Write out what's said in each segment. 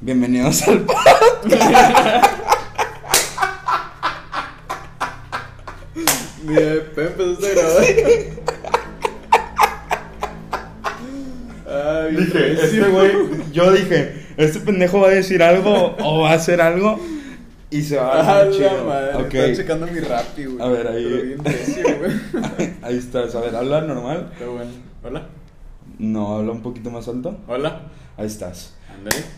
Bienvenidos al podcast. Mira, empezaste a grabar. Ay, Dije, este güey, yo dije, este pendejo va a decir algo o va a hacer algo y se va a dar chido. madre. Ok. Estaba checando mi Rappi, güey. A ver, ahí. Ahí estás, a ver, habla normal. Está bueno. Hola. No, habla un poquito más alto. Hola. Ahí estás.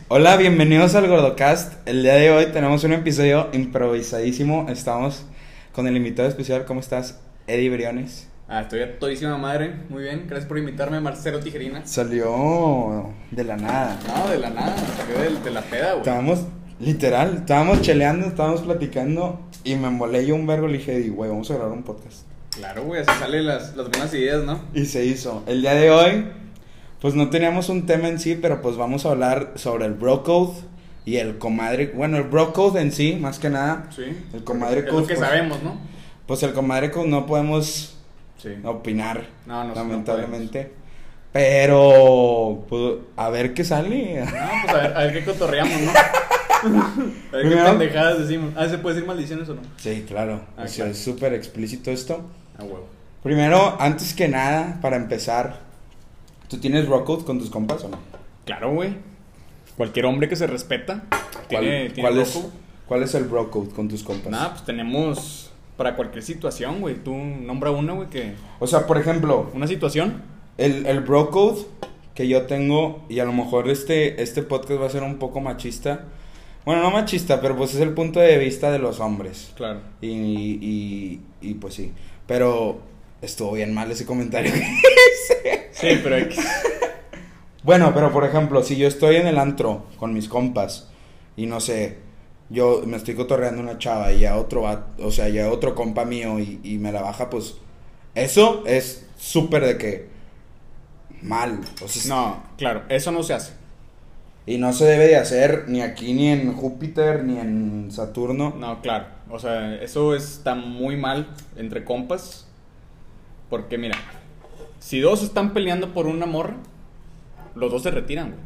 Hola, bienvenidos al Gordocast. El día de hoy tenemos un episodio improvisadísimo. Estamos con el invitado especial. ¿Cómo estás? Eddie Briones. Ah, estoy a todísima madre. Muy bien. Gracias por invitarme, Marcelo Tijerina. Salió de la nada. No, de la nada. Salió de, de la peda, güey. Estábamos, literal, estábamos cheleando, estábamos platicando y me embolé yo un vergo. Le dije, "Eddie, güey, vamos a grabar un podcast. Claro, güey. Así salen las, las buenas ideas, ¿no? Y se hizo. El día de hoy, pues no teníamos un tema en sí, pero pues vamos a hablar sobre el bro code y el comadre. Bueno, el bro code en sí, más que nada. Sí. El comadre Es lo code. que pues, sabemos, ¿no? Pues el comadre code no podemos Sí. opinar, No, no, lamentablemente. pero, pues, a ver qué sale. No, pues a ver, a ver qué cotorreamos, ¿no? a ver qué pendejadas decimos. Ah, ¿se puede decir maldiciones o no? Sí, claro. Ah, o sea, claro. es súper explícito esto. Ah, huevo. Primero, antes que nada, para empezar, ¿tú tienes rock code con tus compas o no? Claro, güey. Cualquier hombre que se respeta ¿Cuál, tiene, tiene cuál es. ¿Cuál es el bro code con tus compas? Nada, pues tenemos para cualquier situación, güey. Tú nombra una, güey, que... O sea, por ejemplo, Una situación. el, el bro code que yo tengo, y a lo mejor este, este podcast va a ser un poco machista. Bueno, no machista, pero pues es el punto de vista de los hombres. Claro. Y, y, y pues sí. Pero estuvo bien mal ese comentario. Sí, pero que... Bueno, pero por ejemplo, si yo estoy en el antro con mis compas y no sé, yo me estoy cotorreando una chava y ya otro o sea, ya otro compa mío y, y me la baja, pues eso es súper de que mal. O sea, No, claro, eso no se hace. Y no se debe de hacer ni aquí, ni en Júpiter, ni en Saturno. No, claro. O sea, eso está muy mal entre compas. Porque mira, si dos están peleando por una morra, los dos se retiran, güey.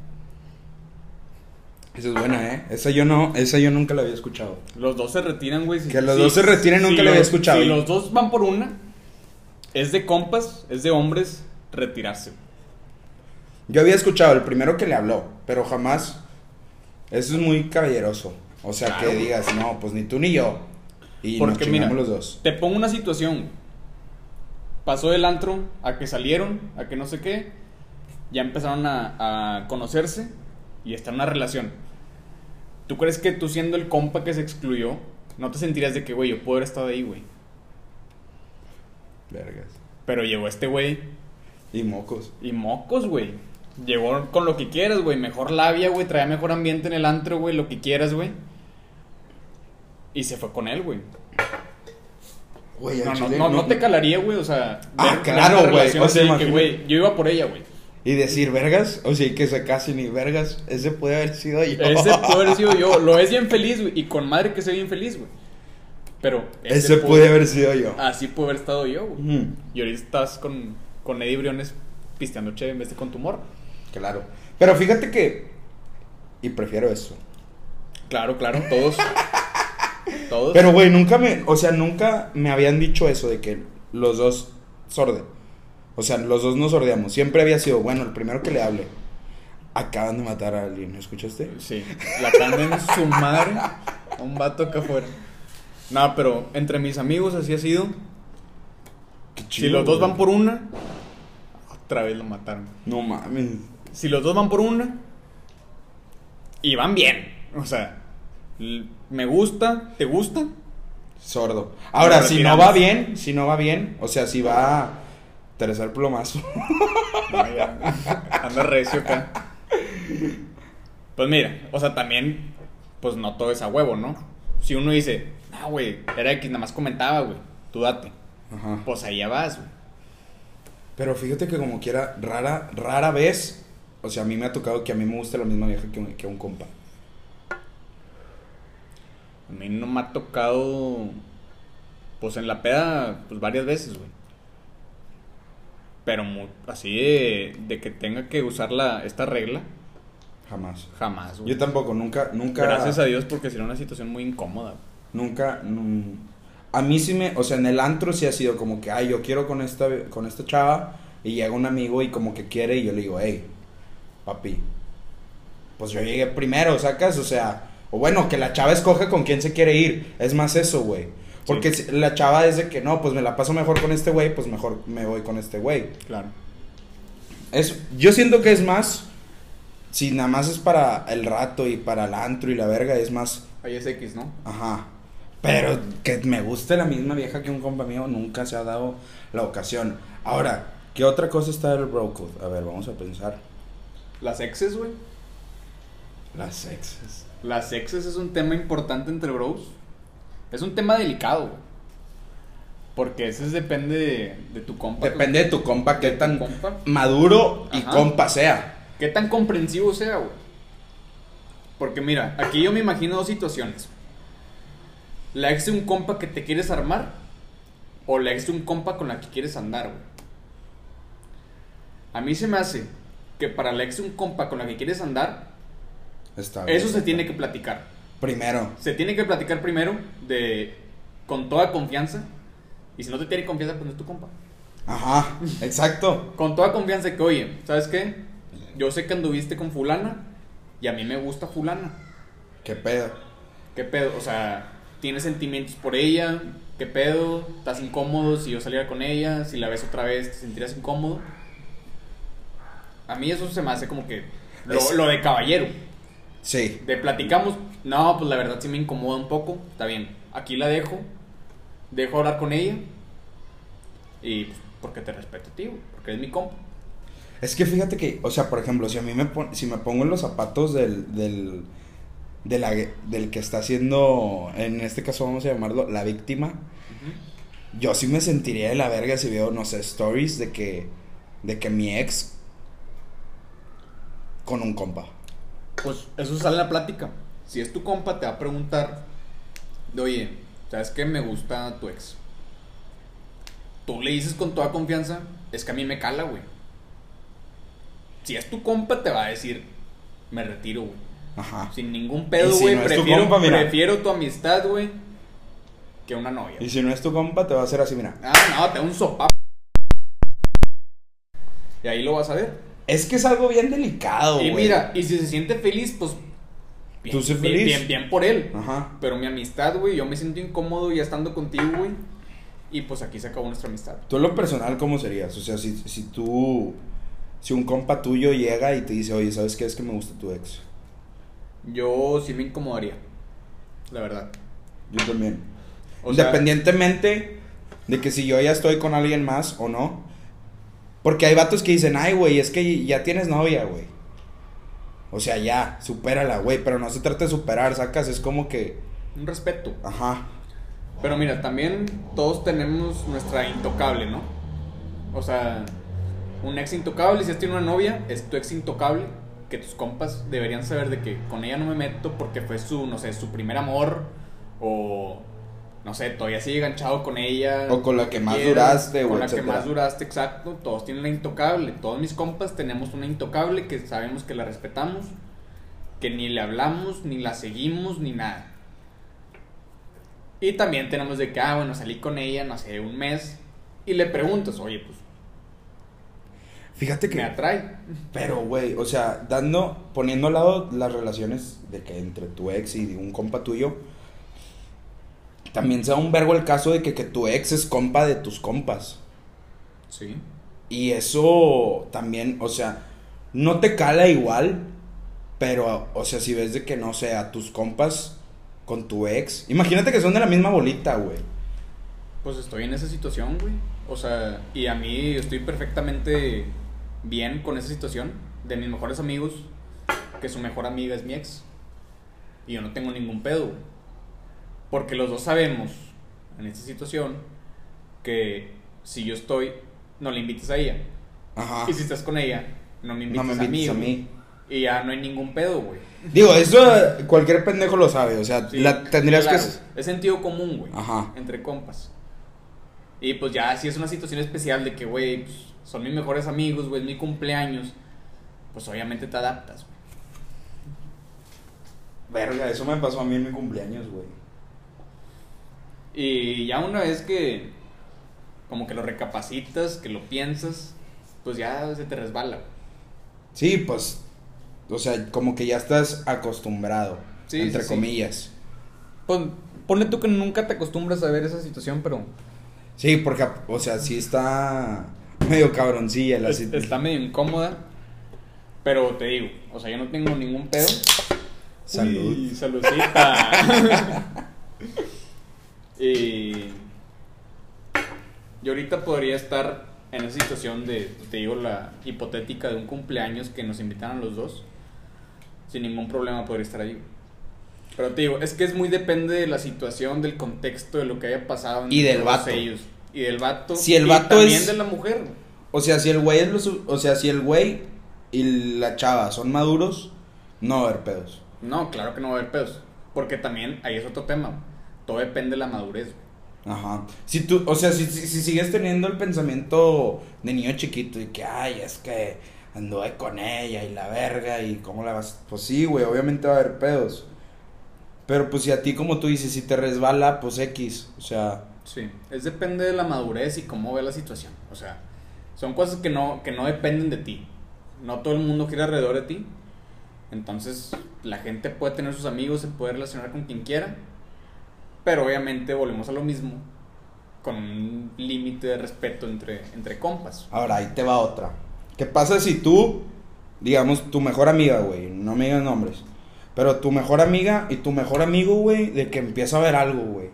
Esa es buena, ¿eh? Esa yo no, esa yo nunca la había escuchado. Los dos se retiran, güey. Si- Que los si- dos se retiren, nunca lo había los- escuchado. Si los dos van por una, es de compas, es de hombres retirarse. Yo había escuchado el primero que le habló, pero jamás. Eso es muy caballeroso. O sea, Claro. que digas, no, pues ni tú ni yo. Y nos Porque mira, chingamos los dos. te pongo una situación. Pasó del antro a que salieron, a que no sé qué. Ya empezaron a, a conocerse y están en una relación. ¿Tú crees que tú siendo el compa que se excluyó, no te sentirías de que, güey, yo puedo haber estado ahí, güey? Vergas. Pero llegó este güey Y mocos. y mocos, güey. Llegó con lo que quieras, güey. Mejor labia, güey. Traía mejor ambiente en el antro, güey. Lo que quieras, güey. Y se fue con él, güey. Güey, No, no, no, no te calaría, güey, o sea... Ah, claro, güey, o sea, que, güey, yo iba por ella, güey. Y decir, vergas, o sea, que se casen y vergas, ese puede haber sido yo. Ese puede haber sido yo. Lo es bien feliz, güey, y con madre que soy bien feliz, güey. Pero... Ese puede haber sido yo. Así puede haber estado yo, güey. Y ahorita estás con, con Eddie Briones pisteando chévere en vez de con tu morra. Claro. Pero fíjate que. Y prefiero eso. Claro, claro, todos. todos. Pero, güey, nunca me. O sea, nunca me habían dicho eso de que los dos sorden. O sea, los dos nos sordeamos. Siempre había sido, bueno, el primero que le hable. Acaban de matar a alguien, ¿no escuchaste? Sí, la canden en su madre a un vato acá afuera. No, pero entre mis amigos así ha sido. Qué Si chido, los dos güey. van por una, otra vez lo mataron. No mames. Si los dos van por una y van bien, o sea, me gusta, ¿te gusta? Sordo. Ahora, si no va bien, si no va bien, o sea, si va tercer plomazo. No, ya, anda recio acá. Pues mira, o sea, también, pues no todo es a huevo, ¿no? Si uno dice, ah, güey, era X, nada más comentaba, güey, tú date. Ajá. Pues ahí ya vas, güey. Pero fíjate que como quiera, rara, rara vez, o sea, a mí me ha tocado que a mí me guste la misma vieja que un compa. A mí no me ha tocado, pues en la peda, pues varias veces, güey. Pero mu- así de, de que tenga que usar la, esta regla, jamás. Jamás, güey. Yo tampoco, nunca, nunca. Gracias a Dios porque sería una situación muy incómoda. Nunca. nun- a mí sí me. O sea, en el antro sí ha sido como que, ay, yo quiero con esta, con esta chava. Y llega un amigo y como que quiere. Y yo le digo, hey, papi. Pues yo llegué primero, ¿sacas? O sea. O bueno, que la chava escoge con quién se quiere ir. Es más eso, güey. Porque la chava es de que no, pues me la paso mejor con este güey, pues mejor me voy con este güey. Claro. Es, yo siento que es más. Si nada más es para el rato y para el antro y la verga, es más. Ahí es X, ¿no? Ajá. Pero que me guste la misma vieja que un compa mío, nunca se ha dado la ocasión. Ahora, ¿qué otra cosa está del bro code? A ver, vamos a pensar. Las exes, güey. Las exes. Las exes es un tema importante entre bros. Es un tema delicado, güey. Porque ese es- depende de, de tu compa. Depende de tu compa, qué tan compa. maduro y Ajá. compa sea. Qué tan comprensivo sea, güey. Porque mira, aquí yo me imagino dos situaciones. La ex de un compa que te quieres armar o la ex de un compa con la que quieres andar, güey. A mí se me hace que para la ex de un compa con la que quieres andar, Está bien, eso se tiene que platicar. Primero. Se tiene que platicar primero de con toda confianza. Y si no te tiene confianza, pues no es tu compa. Ajá, exacto. Con toda confianza que, oye, ¿sabes qué? Yo sé que anduviste con fulana y a mí me gusta fulana. ¿Qué pedo? ¿Qué pedo? O sea, ¿tienes sentimientos por ella? ¿Qué pedo? ¿Estás incómodo si yo saliera con ella? Si la ves otra vez, ¿te sentirás incómodo? A mí eso se me hace como que lo, Es- lo de caballero. Sí. De platicamos, no, pues la verdad sí me incomoda un poco. Está bien, aquí la dejo. Dejo hablar con ella. Y pues, porque te respeto a ti, güey, porque eres mi compa. Es que fíjate que, o sea, por ejemplo, si a mí me pon- si me pongo en los zapatos del, del, de la- del que está haciendo, en este caso vamos a llamarlo la víctima, yo sí me sentiría de la verga si veo, no sé, stories de que, de que mi ex con un compa. Pues eso sale en la plática. Si es tu compa, te va a preguntar, de, oye, ¿sabes qué? Me gusta tu ex. Tú le dices con toda confianza, es que a mí me cala, güey. Si es tu compa, te va a decir, me retiro, güey. Ajá. Sin ningún pedo, si güey. no es tu prefiero, compa, prefiero tu amistad, güey, que una novia. Y si no es tu compa, te va a hacer así, mira. Ah, no, te da un sopa. Y ahí lo vas a ver. Es que es algo bien delicado, y güey. mira, y si se siente feliz, pues. Bien, Tú sé feliz. Bien, bien por él. Ajá. Pero mi amistad, güey, yo me siento incómodo ya estando contigo, güey. Y pues aquí se acabó nuestra amistad. Tú en lo personal, ¿cómo serías? O sea, si, si tú, si un compa tuyo llega y te dice, oye, ¿sabes qué? Es que me gusta tu ex. Yo sí me incomodaría. La verdad. Yo también. O sea- Independientemente de que si yo ya estoy con alguien más o no. Porque hay vatos que dicen, ay, güey, es que ya tienes novia, güey. O sea, ya, supérala, güey. Pero no se trata de superar, sacas. Es como que, Un respeto. ajá. Pero mira, también todos tenemos nuestra intocable, ¿no? O sea, un ex intocable, si has tenido una novia, es tu ex intocable, que tus compas deberían saber de que con ella no me meto porque fue su, no sé, su primer amor, o no sé, todavía sigue enganchado con ella. O con la que más quieras, duraste, Con la que más duraste, exacto. Todos tienen la intocable. Todos mis compas tenemos una intocable que sabemos que la respetamos, que ni le hablamos, ni la seguimos, ni nada. Y también tenemos de que, ah, bueno, salí con ella, no sé, un mes. Y le preguntas, oye, pues, Fíjate que... me atrae. Pero, güey, o sea, dando, poniendo al lado las relaciones de que entre tu ex y un compa tuyo, también se da un vergo el caso de que, que tu ex es compa de tus compas. Sí. Y eso también, o sea, no te cala igual, pero, o sea, si ves de que, no sé, a tus compas con tu ex, imagínate que son de la misma bolita, güey. Pues estoy en esa situación, güey. O sea, y a mí estoy perfectamente bien con esa situación. De mis mejores amigos, que su mejor amiga es mi ex. Y yo no tengo ningún pedo, güey. Porque los dos sabemos, en esta situación, que si yo estoy, no le invites a ella. Ajá. Y si estás con ella, no me invites, No me invites a, a mí, mí. güey. Y ya no hay ningún pedo, güey. Digo, eso cualquier pendejo lo sabe, o sea, Sí, la, tendrías claro, que... Es sentido común, güey. Ajá. Entre compas. Y pues ya, si es una situación especial de que, güey, pues, son mis mejores amigos, güey, es mi cumpleaños, pues obviamente te adaptas, güey. Verga, eso me pasó a mí en mi cumpleaños, güey. Y ya una vez que como que lo recapacitas, que lo piensas, pues ya se te resbala. Sí, pues, o sea, como que ya estás acostumbrado, Sí, entre sí, sí. comillas. Pues ponle tú que nunca te acostumbras a ver esa situación, pero Sí, porque, o sea, sí está medio cabroncilla la es- situación. está medio incómoda. Pero te digo, o sea, yo no tengo ningún pedo. Salud. Uy, saludcita. y yo ahorita podría estar en esa situación de, te digo, la hipotética de un cumpleaños que nos invitaran los dos. Sin ningún problema podría estar ahí. Pero te digo, es que es muy depende de la situación, del contexto, de lo que haya pasado. Y del vato. ellos. Y del vato. Si el y vato también es- de la mujer. O sea, si el güey es lo su- o sea, si el güey y la chava son maduros, no va a haber pedos. No, claro que no va a haber pedos. Porque también ahí es otro tema. Todo depende de la madurez. güey. Ajá. Si tú, o sea, si, si, si sigues teniendo el pensamiento de niño chiquito y que, ay, es que anduve con ella y la verga y cómo la vas. Pues sí, güey, obviamente va a haber pedos. Pero pues si a ti, como tú dices, si te resbala, pues X. O sea, Sí, es depende de la madurez y cómo ve la situación. O sea, son cosas que no, que no dependen de ti. No todo el mundo gira alrededor de ti. Entonces, la gente puede tener sus amigos, se puede relacionar con quien quiera. Pero obviamente volvemos a lo mismo. Con un límite de respeto entre, entre compas. ahora ahí te va otra. ¿Qué pasa si tú, digamos, tu mejor amiga, güey, no me digas nombres, pero tu mejor amiga y tu mejor amigo, güey, de que empieza a ver algo, güey?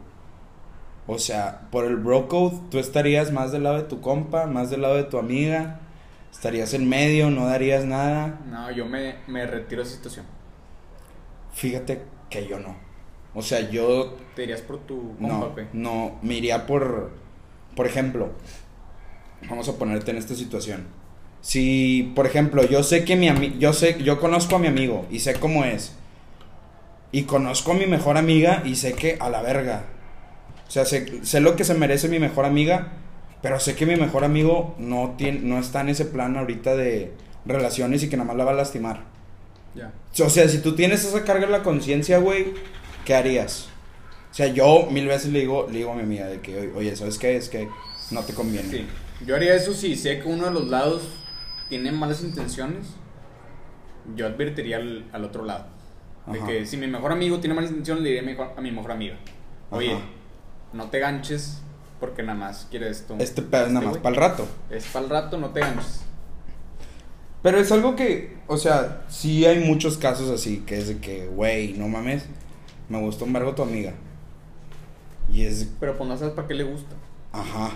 O sea, por el bro code, tú estarías más del lado de tu compa, más del lado de tu amiga, estarías en medio, no darías nada. No, yo me, me retiro de esa situación. Fíjate que yo no. O sea, yo Te dirías por tu compa, no, no, me iría por, por ejemplo, vamos a ponerte en esta situación. Si, por ejemplo, yo sé que mi amigo, yo sé, yo conozco a mi amigo y sé cómo es. Y conozco a mi mejor amiga y sé que a la verga. O sea, sé, sé lo que se merece mi mejor amiga, pero sé que mi mejor amigo no, tiene, no está en ese plan ahorita de relaciones y que nada más la va a lastimar. Ya. O sea, si tú tienes esa carga en la conciencia, güey, ¿qué harías? O sea, yo mil veces le digo, le digo a mi amiga de que, oye, ¿sabes qué? Es que no te conviene. Sí, yo haría eso si sé que uno de los lados tiene malas intenciones. Yo advertiría al, al otro lado. De Ajá. que si mi mejor amigo tiene malas intenciones, le diría mejor- a mi mejor amiga: Oye, Ajá. no te ganches porque nada más quiere esto. Este pedo es nada más güey. para el rato. Es para el rato, no te ganches. Pero es algo que, o sea, sí hay muchos casos así, que es de que, güey, no mames, me gusta un vergo tu amiga. Y es, Pero pues no sabes para qué le gusta. ajá.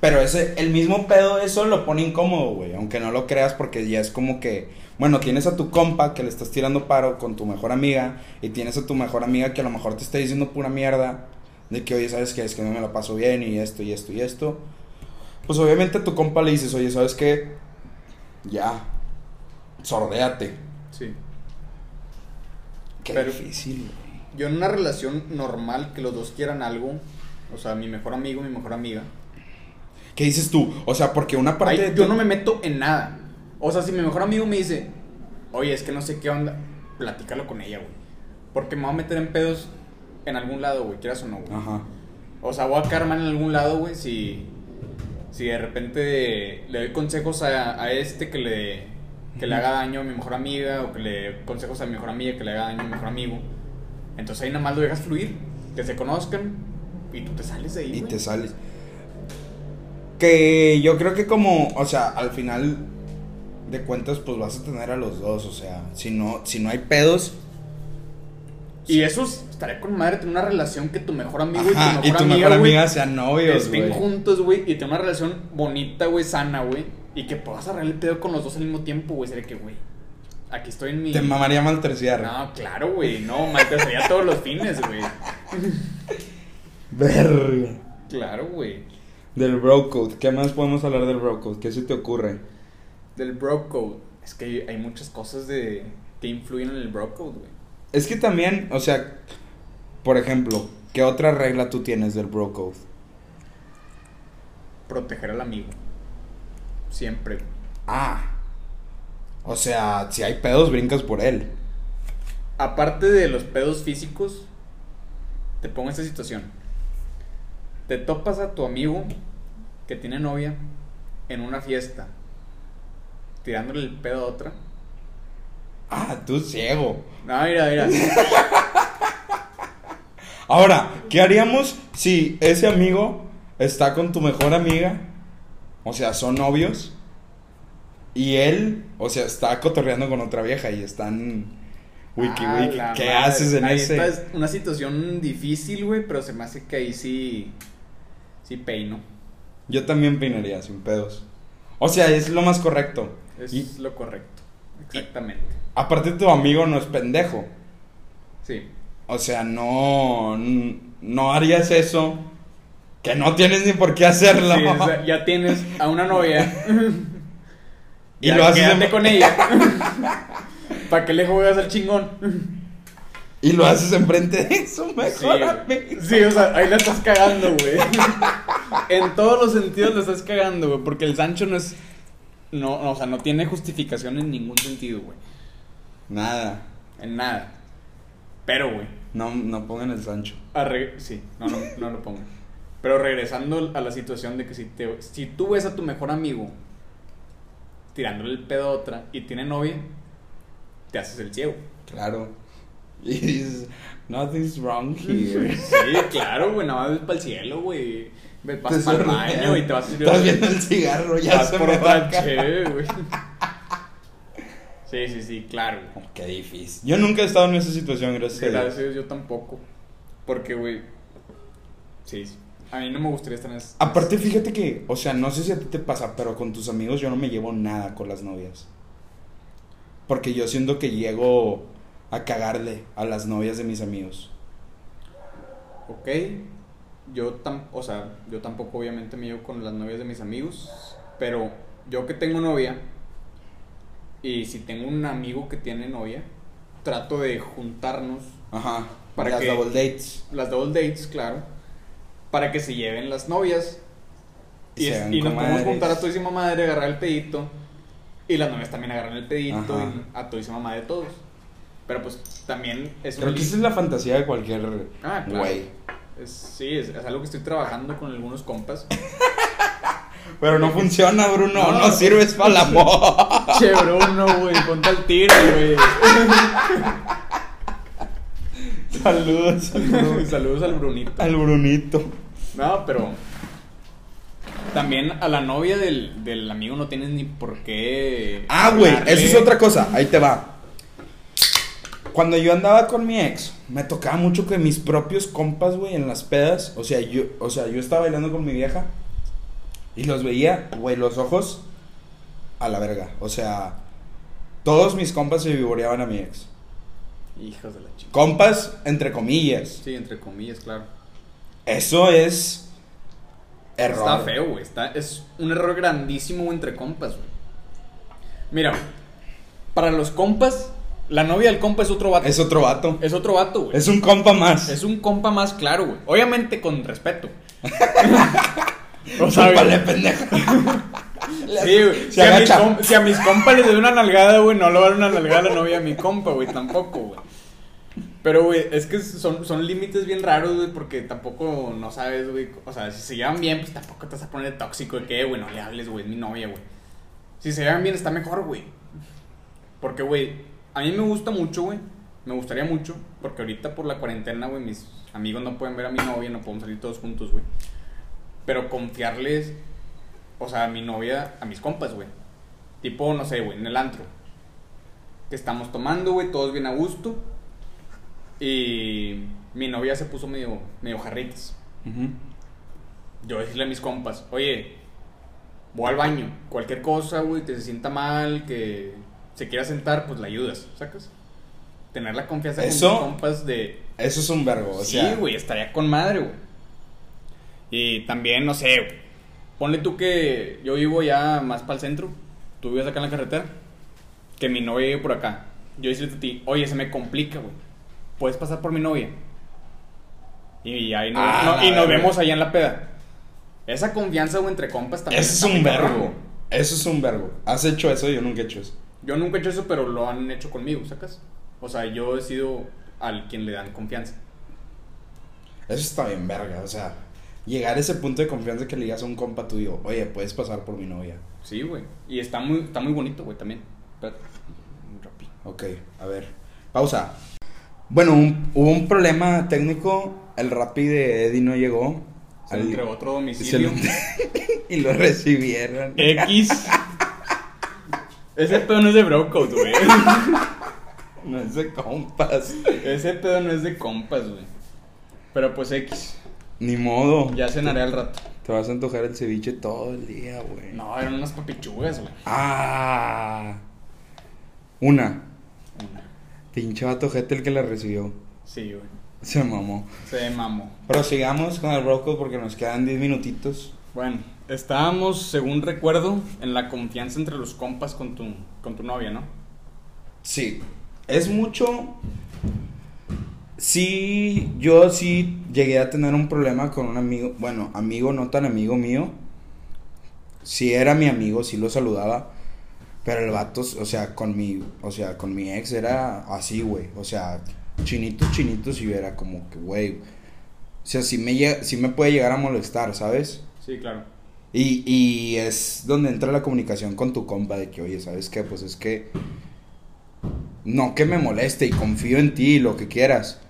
Pero ese, el mismo pedo, eso lo pone incómodo, güey. Aunque no lo creas, porque ya es como que, bueno, tienes a tu compa que le estás tirando paro con tu mejor amiga. Y tienes a tu mejor amiga que a lo mejor te está diciendo pura mierda. De que, oye, ¿sabes qué? Es que no me la paso bien y esto y esto y esto. Pues obviamente a tu compa le dices, oye, ¿sabes qué? Ya, sordéate. Sí. Qué Pero- difícil, güey. Yo en una relación normal que los dos quieran algo, o sea, mi mejor amigo, mi mejor amiga. ¿Qué dices tú? O sea, porque una parte Ay, de yo no me meto en nada. O sea, si mi mejor amigo me dice, oye, es que no sé qué onda, platícalo con ella, güey. Porque me voy a meter en pedos en algún lado, güey, quieras o no, güey. Ajá. O sea, voy a quedar mal en algún lado, güey, si, si de repente le doy consejos a, a este que le, que le haga daño a mi mejor amiga, o que le consejos a mi mejor amiga que le haga daño a mi mejor amigo. Entonces ahí nada más lo dejas fluir, que se conozcan, y tú te sales de ahí, Y güey. te sales. Que yo creo que como, o sea, al final de cuentas, pues vas a tener a los dos. O sea, si no, si no hay pedos. Y eso es- estaría con madre tener una relación que tu mejor amigo Ajá, y tu mejor amiga, mejor sean novios, estén juntos, güey, y tener una relación bonita, güey, sana, güey, y que puedas arreglar el pedo con los dos al mismo tiempo, güey, sería que, güey, aquí estoy en mi... Te mamaría malterciar. No, claro, güey, no, malta sería todos los fines, güey. Verga. Claro, güey. Del bro code. ¿Qué más podemos hablar del bro code? ¿Qué se te ocurre? Del bro code. Es que hay, hay muchas cosas de que influyen en el bro code, güey. Es que también, o sea, por ejemplo, ¿qué otra regla tú tienes del bro code? Proteger al amigo. Siempre. Ah. O sea, si hay pedos, brincas por él. aparte de los pedos físicos, te pongo esta situación. Te topas a tu amigo que tiene novia en una fiesta, tirándole el pedo a otra. Ah, tú ciego. No, mira, mira. Ahora, ¿qué haríamos si ese amigo está con tu mejor amiga? O sea, son novios. Y él, o sea, está cotorreando con otra vieja y están wiki Ah, wiki. ¿Qué madre. haces en Ahí ese? es una situación difícil, güey, pero se me hace que ahí sí. Sí peino. Yo también peinaría sin pedos. O sea, es lo más correcto. Es Y lo correcto. Exactamente. aparte tu amigo no es pendejo. Sí. O sea, no no harías eso que no tienes ni por qué hacerlo. Sí, o sea, ya tienes a una novia. Y Ya lo haces en- con ella. ¿Para qué le juegas al chingón? Y lo haces enfrente de Sí, mejor amigo. Sí, o sea, ahí la estás cagando, güey. En todos los sentidos la estás cagando, güey. Porque el Sancho no es. No, no, o sea, no tiene justificación en ningún sentido, güey. Nada. En nada. Pero, güey. No, no pongan el Sancho. arre- Sí, no, no, no lo pongo. Pero regresando a la situación de que si, te, si tú ves a tu mejor amigo tirándole el pedo a otra y tiene novia, te haces el ciego. Claro. Y dices, nothing's wrong here. Sí, claro, güey, nada más ves para el cielo, güey. Vas para el baño y te vas a Estás viendo el cigarro, ya vas se por me otra cheve, güey. Sí, sí, sí, claro. güey. Oh, Qué difícil. Yo nunca he estado en esa situación, gracias a Dios. Gracias, yo tampoco. Porque, güey. Sí, sí. A mí no me gustaría estar en. Aparte, fíjate que, o sea, no sé si a ti te pasa, pero con tus amigos yo no me llevo nada con las novias. Porque yo siento que llego a cagarle a las novias de mis amigos. Ok. Yo, tam o sea, yo tampoco obviamente me llevo con las novias de mis amigos. Pero yo que tengo novia. Y si tengo un amigo que tiene novia. Trato de juntarnos. Ajá. Para las que- double dates. Las double dates, claro. Para que se lleven las novias. Y, es- y nos podemos juntar a todísima madre, agarrar el pedito. Y las novias también agarran el pedito. Ajá. Y a todísima madre todos. Pero pues también es Creo que esa es la fantasía de cualquier Ah, claro. güey. Es- sí, es, es algo que estoy trabajando con algunos compas. Pero no funciona, Bruno. No. No, sirves para el amor. che, Bruno, güey, ponte al tiro, güey. Saludos. saludos. Saludos al Brunito. Al Brunito. No, pero también a la novia del, del amigo no tienes ni por qué. Ah, güey, eso es otra cosa. Ahí te va. Cuando yo andaba con mi ex, me tocaba mucho que mis propios compas, güey, en las pedas, o sea, yo, o sea, yo estaba bailando con mi vieja y los veía, güey, los ojos a la verga. O sea, todos mis compas se vivoreaban a mi ex. Hijos de la chica. Compas, entre comillas. Sí, entre comillas, claro. Eso es error. Está feo, güey. Está, es un error grandísimo entre compas, güey. Mira, para los compas, la novia del compa es otro vato. Es otro vato. Es otro vato, güey. Es un compa más. Es un compa más claro, güey. Obviamente con respeto. o sea, güey. pendejo. Sí, güey. Si, a mis si a mis compas les doy una nalgada, güey, no le voy a dar una nalgada a la novia a mi compa, güey, tampoco, güey. Pero, güey, es que son, son límites bien raros, güey, porque tampoco no sabes, güey. O sea, si se llevan bien, pues tampoco te vas a poner tóxico de que, güey, no le hables, güey, es mi novia, güey. Si se llevan bien, está mejor, güey. Porque, güey, a mí me gusta mucho, güey. Me gustaría mucho, porque ahorita por la cuarentena, güey, mis amigos no pueden ver a mi novia, no podemos salir todos juntos, güey. Pero confiarles, o sea, a mi novia, a mis compas, güey. Tipo, no sé, güey, en el antro. Que estamos tomando, güey, todos bien a gusto. Y mi novia se puso medio, medio jarritas. Yo decirle a mis compas, oye, voy al baño. Cualquier cosa, güey, que se sienta mal, que se quiera sentar, pues la ayudas, ¿sacas? Tener la confianza Eso- con tus compas de... Eso es un vergo, o sea. sí, güey, estaría con madre, güey. Y también, no sé, güey. Ponle tú que yo vivo ya más para el centro. Tú vives acá en la carretera. Que mi novia vive por acá. Yo decirte a ti, oye, se me complica, güey. ¿Puedes pasar por mi novia? Y ahí nos, Ah, no- y nos vemos allá en la peda. Esa confianza, güey, entre compas también. Eso es un güey. Eso es un vergo. ¿Has hecho eso? Yo nunca he hecho eso. Yo nunca he hecho eso, pero lo han hecho conmigo, ¿sacas? O sea, yo he sido al quien le dan confianza. Eso está bien verga, o sea, llegar a ese punto de confianza que le digas a un compa tuyo, oye, puedes pasar por mi novia. Sí, güey. Y está muy, está muy bonito, güey, también. Espérate. Ok, a ver, pausa. Bueno, un- hubo un problema técnico, el Rappi de Eddie no llegó. Se Al- le entregó otro domicilio. lo- y lo recibieron. X. Ese pedo no es de Brocode, güey. No es de compas. Ese pedo no es de compas, güey. Pero pues X. Ni modo. Ya cenaré al rato. Te vas a antojar el ceviche todo el día, güey. No, eran unas papichugas, güey. Ah. Una. Una. Pinche vato el que la recibió. Sí, güey. Se mamó. Se mamó. Prosigamos con el broco porque nos quedan 10 minutitos. Bueno, estábamos, según recuerdo, en la confianza entre los compas con tu, con tu novia, ¿no? Sí. Es mucho. Sí, yo sí llegué a tener un problema con un amigo. Bueno, amigo, no tan amigo mío. Sí era mi amigo, sí lo saludaba. Pero el vato, o sea, con mi, o sea, con mi ex era así, güey. O sea, chinitos, chinitos y era como que, güey. O sea, sí me, sí me puede llegar a molestar, ¿sabes? Sí, claro. Y, y es donde entra la comunicación con tu compa de que, oye, ¿sabes qué? Pues es que no que me moleste y confío en ti, lo que quieras.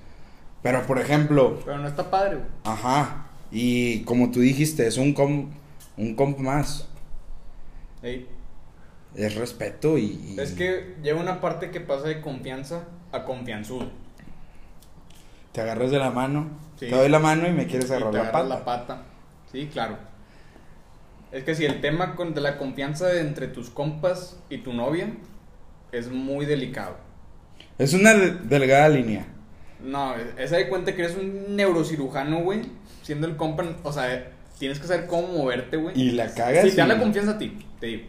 Pero, por ejemplo, Pero no está padre, güey. ajá, y como tú dijiste, es un comp, un comp más. Ey, Es respeto y... y- Es que llega una parte que pasa de confianza a confianzudo. Te agarras de la mano, Sí. te doy la mano y me quieres te agarrar la pata. la pata. Sí, claro. Es que si el tema con, de la confianza entre tus compas y tu novia es muy delicado. Es una de- delgada línea. No, esa de cuenta que eres un neurocirujano, güey. Siendo el compa, o sea, tienes que saber cómo moverte, güey. Y la cagas Si te dan y- la confianza a ti, te digo.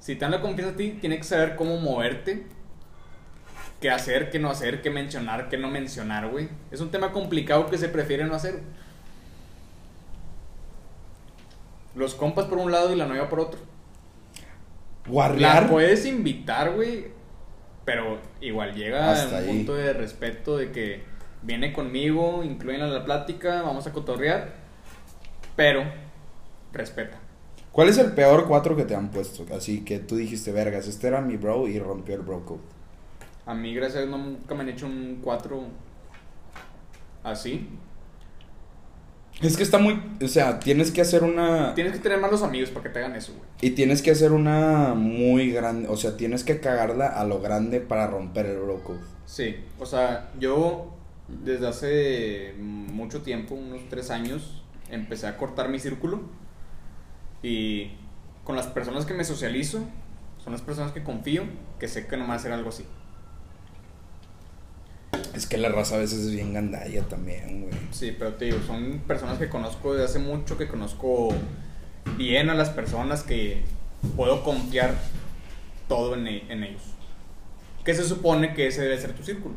Si te dan la confianza a ti, tienes que saber cómo moverte. Qué hacer, qué no hacer, qué mencionar, qué no mencionar, güey. Es un tema complicado que se prefiere no hacer. Los compas por un lado y la novia por otro. La Guarrear. puedes invitar, güey. Pero igual llega Hasta a un ahí. punto de respeto de que viene conmigo, incluyen a la plática, vamos a cotorrear. Pero respeta. ¿Cuál es el peor cuatro que te han puesto? Así que tú dijiste, vergas, este era mi bro y rompió el bro code. A mí, gracias a Dios, nunca me han hecho un 4 así. Es que está muy, o sea, tienes que hacer una Tienes que tener malos amigos para que te hagan eso, güey. y tienes que hacer una muy grande, o sea, tienes que cagarla a lo grande para romper el bro code. Sí, o sea, yo desde hace mucho tiempo, unos tres años, empecé a cortar mi círculo y con las personas que me socializo, son las personas que confío, que sé que no me van a hacer algo así. Es que la raza a veces es bien gandalla también, güey. Sí, pero te digo, son personas que conozco desde hace mucho, que conozco bien a las personas que puedo confiar todo en, e- en ellos. Que se supone que ese debe ser tu círculo.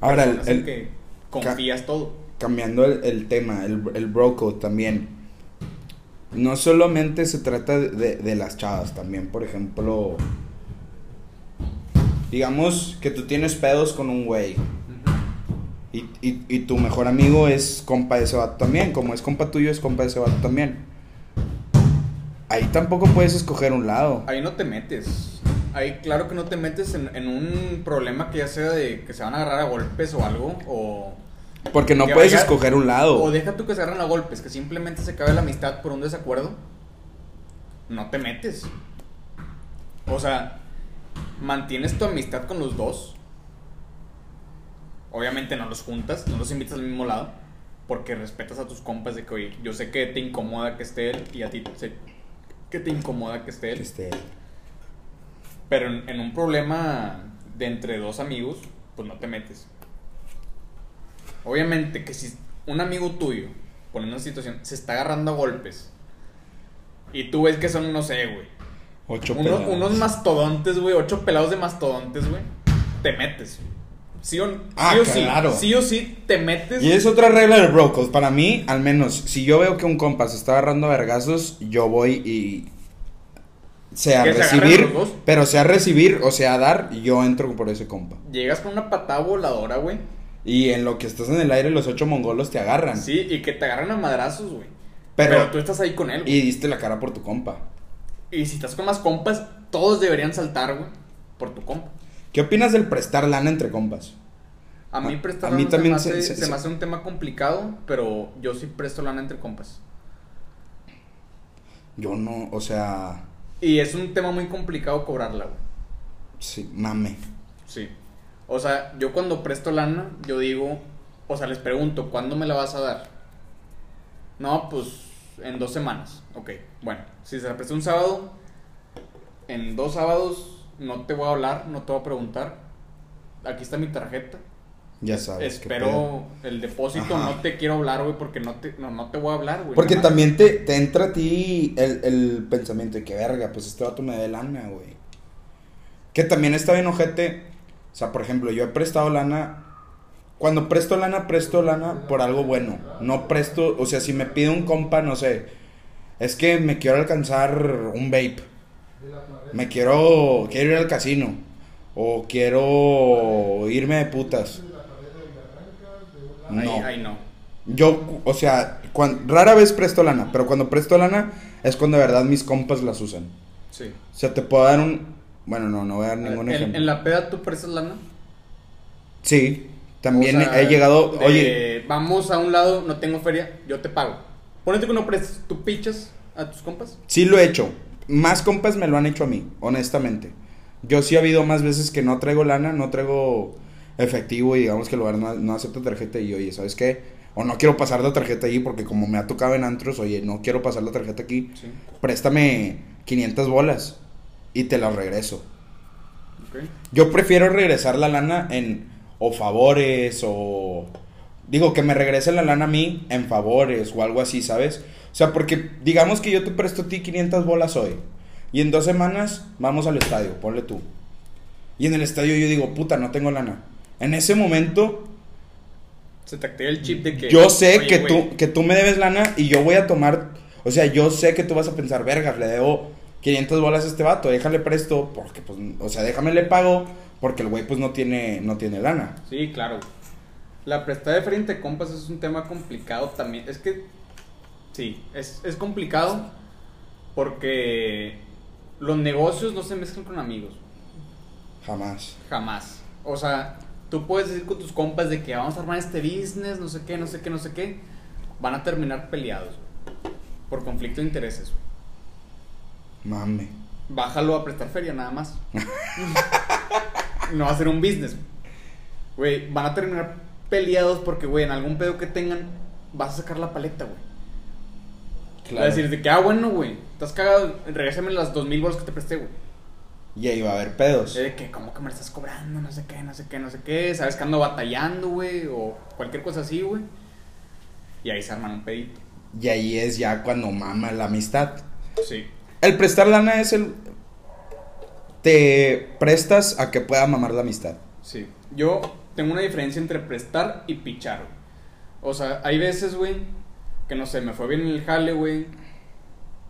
Ahora, el, en el- que confías todo. cambiando el, el tema, el, el bro code también. No solamente se trata de, de las chavas, también, por ejemplo, digamos que tú tienes pedos con un güey. Y, y, tu mejor amigo es compa de ese vato también. Como es compa tuyo, es compa de ese vato también. Ahí tampoco puedes escoger un lado. Ahí no te metes. Ahí claro que no te metes en, en un problema que ya sea de que se van a agarrar a golpes o algo. O, Porque no que puedes vaya- escoger un lado. o deja tú que se agarren a golpes, que simplemente se acabe la amistad por un desacuerdo. No te metes. O sea, mantienes tu amistad con los dos. Obviamente no los juntas, no los invitas al mismo lado. Porque respetas a tus compas de que, oye, yo sé que te incomoda que esté él y a ti sé que te incomoda que esté él. Este, Pero en, en un problema de entre dos amigos, pues no te metes. Obviamente que si un amigo tuyo, poniendo una situación, se está agarrando a golpes y tú ves que son, no sé, güey, ocho uno- pelados. unos mastodontes, güey, ocho pelados de mastodontes, güey, te metes. Sí o, Ah, sí, o claro. sí, sí o sí te metes. Y es otra regla del bro code. Para mí, al menos, si yo veo que un compa se está agarrando a vergazos, yo voy y. sea Que se recibir, dos. pero sea recibir o sea dar, yo entro por ese compa. Llegas con una patada voladora, güey. Y en lo que estás en el aire, los ocho mongolos te agarran. Sí, y que te agarran a madrazos, güey. Pero- Pero, tú estás ahí con él, güey. Y diste la cara por tu compa. Y... si estás con más compas, todos deberían saltar, güey, por tu compa. ¿Qué opinas del prestar lana entre compas? A mí prestar a mí lana también se, me se- hace, se- se se- me hace un tema complicado, pero yo sí presto lana entre compas. Yo no, o sea, Y es un tema muy complicado cobrarla, güey. sí, mame. Sí. O sea, yo cuando presto lana, yo digo, o sea, les pregunto, ¿cuándo me la vas a dar? No, pues en dos semanas. Ok, bueno, si se la presto un sábado, en dos sábados no te voy a hablar, no te voy a preguntar. Aquí está mi tarjeta. Ya sabes. Espero el depósito, Ajá. no te quiero hablar, güey, porque no te, no, no te voy a hablar, güey. Porque nada también te, te entra a ti el, el pensamiento de que verga, pues este vato me dé lana, güey. Que también está bien ojete. O sea, por ejemplo, yo he prestado lana. Cuando presto lana, presto lana por algo bueno. No presto, o sea, si me pide un compa, no sé. Es que me quiero alcanzar un vape. Me quiero, quiero ir al casino. O quiero irme de putas. No. ahí no. Yo, o sea, rara vez presto lana, pero cuando presto lana es cuando de verdad mis compas las usan. Sí. O sea, te puedo dar un... Bueno, no, no voy a dar En, ningún ejemplo. en la peda tú prestas lana. Sí, también O sea, he llegado... de, Oye, Vamos a un lado, no tengo feria, yo te pago. Ponete que no prestes, tú pichas a tus compas. sí lo he hecho. Más compas me lo han hecho a mí, honestamente. Yo sí ha habido más veces que no traigo lana, no traigo efectivo y digamos que el lugar no, no acepta tarjeta y oye, ¿sabes qué? O no quiero pasar la tarjeta allí porque como me ha tocado en antros, oye, no quiero pasar la tarjeta aquí. Sí. Préstame 500 bolas y te las regreso. Yo prefiero regresar la lana en o favores o digo que me regrese la lana a mí en favores o algo así, ¿sabes? O sea, porque digamos que yo te presto a ti 500 bolas hoy y en dos semanas vamos al estadio, ponle tú. Y en el estadio yo digo, puta, no tengo lana. En ese momento Se te activa el chip de que. yo sé oye, que güey, tú que tú me debes lana y yo voy a tomar, o sea, yo sé que tú vas a pensar, vergas, le debo 500 bolas a este vato, déjale presto porque pues, o sea, déjame le pago porque el güey pues no tiene no tiene lana. Sí, claro. La prestada de frente compas es un tema complicado también. Es que. Sí, es, es complicado porque los negocios no se mezclan con amigos. Jamás. Jamás. O sea, tú puedes decir con tus compas de que vamos a armar este business, no sé qué, no sé qué, no sé qué. Van a terminar peleados. Por conflicto de intereses. Mame. Bájalo a prestar feria nada más. no va a ser un business. Güey, van a terminar peleados porque, güey, en algún pedo que tengan, vas a sacar la paleta, güey. Va a decir de que, ah, bueno, güey, estás cagado, regrésame las dos mil bolas que te presté, güey. Y ahí va a haber pedos. Eh, De que, ¿cómo que me estás cobrando? No sé qué, no sé qué, no sé qué. Sabes que ando batallando, güey, o cualquier cosa así, güey. Y ahí se arman un pedito. Y ahí es ya cuando mama la amistad. Sí. El prestar lana es el te prestas a que pueda mamar la amistad. Sí. Yo tengo una diferencia entre prestar y pichar, güey. O sea, hay veces, güey, que no sé, me fue bien en el jale, güey.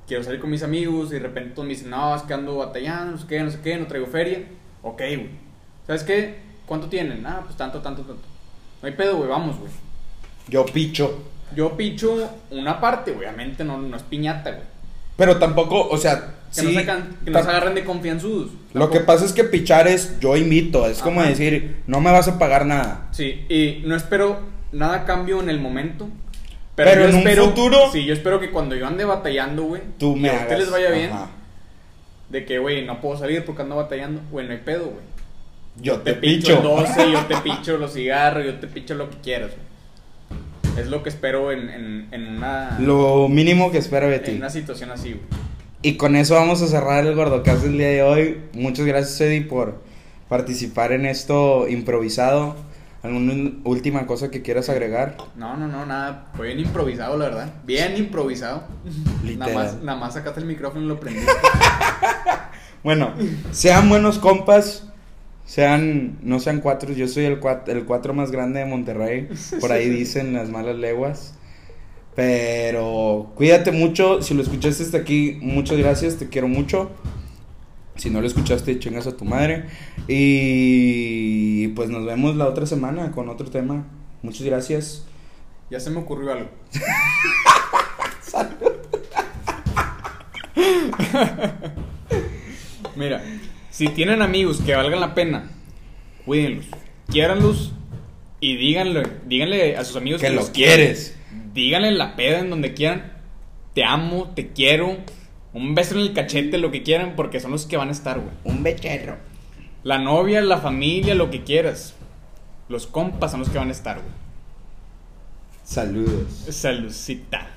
Quiero salir con mis amigos y de repente todos me dicen, no, es que ando batallando, no sé qué, no sé qué, no traigo feria. Ok, güey. ¿Sabes qué? ¿Cuánto tienen? Ah, pues tanto, tanto, tanto. No hay pedo, güey, vamos, güey. Yo picho. Yo picho una parte, obviamente no, no es piñata, güey. Pero tampoco, o sea, Que, sí, no, se can- que agarren de confianzudos. Lo que pasa es que pichar es yo invito, es como decir, no me vas a pagar nada. Sí, y no espero nada cambio en el momento. Pero, Pero yo en un espero, futuro- Sí, yo espero que cuando yo ande batallando, güey. Tú me a hagas. ustedes les vaya bien. Ajá. De que, güey, no puedo salir porque ando batallando. Güey, no hay pedo, güey. Yo te, picho picho. el 12, yo te picho los cigarros, yo te picho lo que quieras, güey. Es lo que espero en, en, en una, Lo mínimo que espero de en ti. una situación así, güey. Y con eso vamos a cerrar el Gordocast del día de hoy. Muchas gracias, Eddie, por participar en esto improvisado. ¿Alguna última cosa que quieras agregar? No, no, no, nada. Fue bien improvisado, la verdad. Bien improvisado. Literal. Nada más, nada más sacaste el micrófono y lo prendiste. Bueno, sean buenos compas. Sean, no sean cuatro, yo soy el cuatro, el cuatro más grande de Monterrey. Por ahí dicen las malas leguas. Pero cuídate mucho. Si lo escuchaste hasta aquí, muchas gracias. Te quiero mucho. Si no lo escuchaste, chingas a tu madre. Y pues nos vemos la otra semana con otro tema. Muchas gracias. Ya se me ocurrió algo. Mira, si tienen amigos que valgan la pena, cuídenlos, quiéranlos y díganle, díganle a sus amigos Que los lo quieres. Díganle en la peda en donde quieran. Te amo, te quiero. Un beso en el cachete, lo que quieran, porque son los que van a estar, güey. Un becerro. La novia, la familia, lo que quieras. Los compas son los que van a estar, güey. Saludos. Saludcita.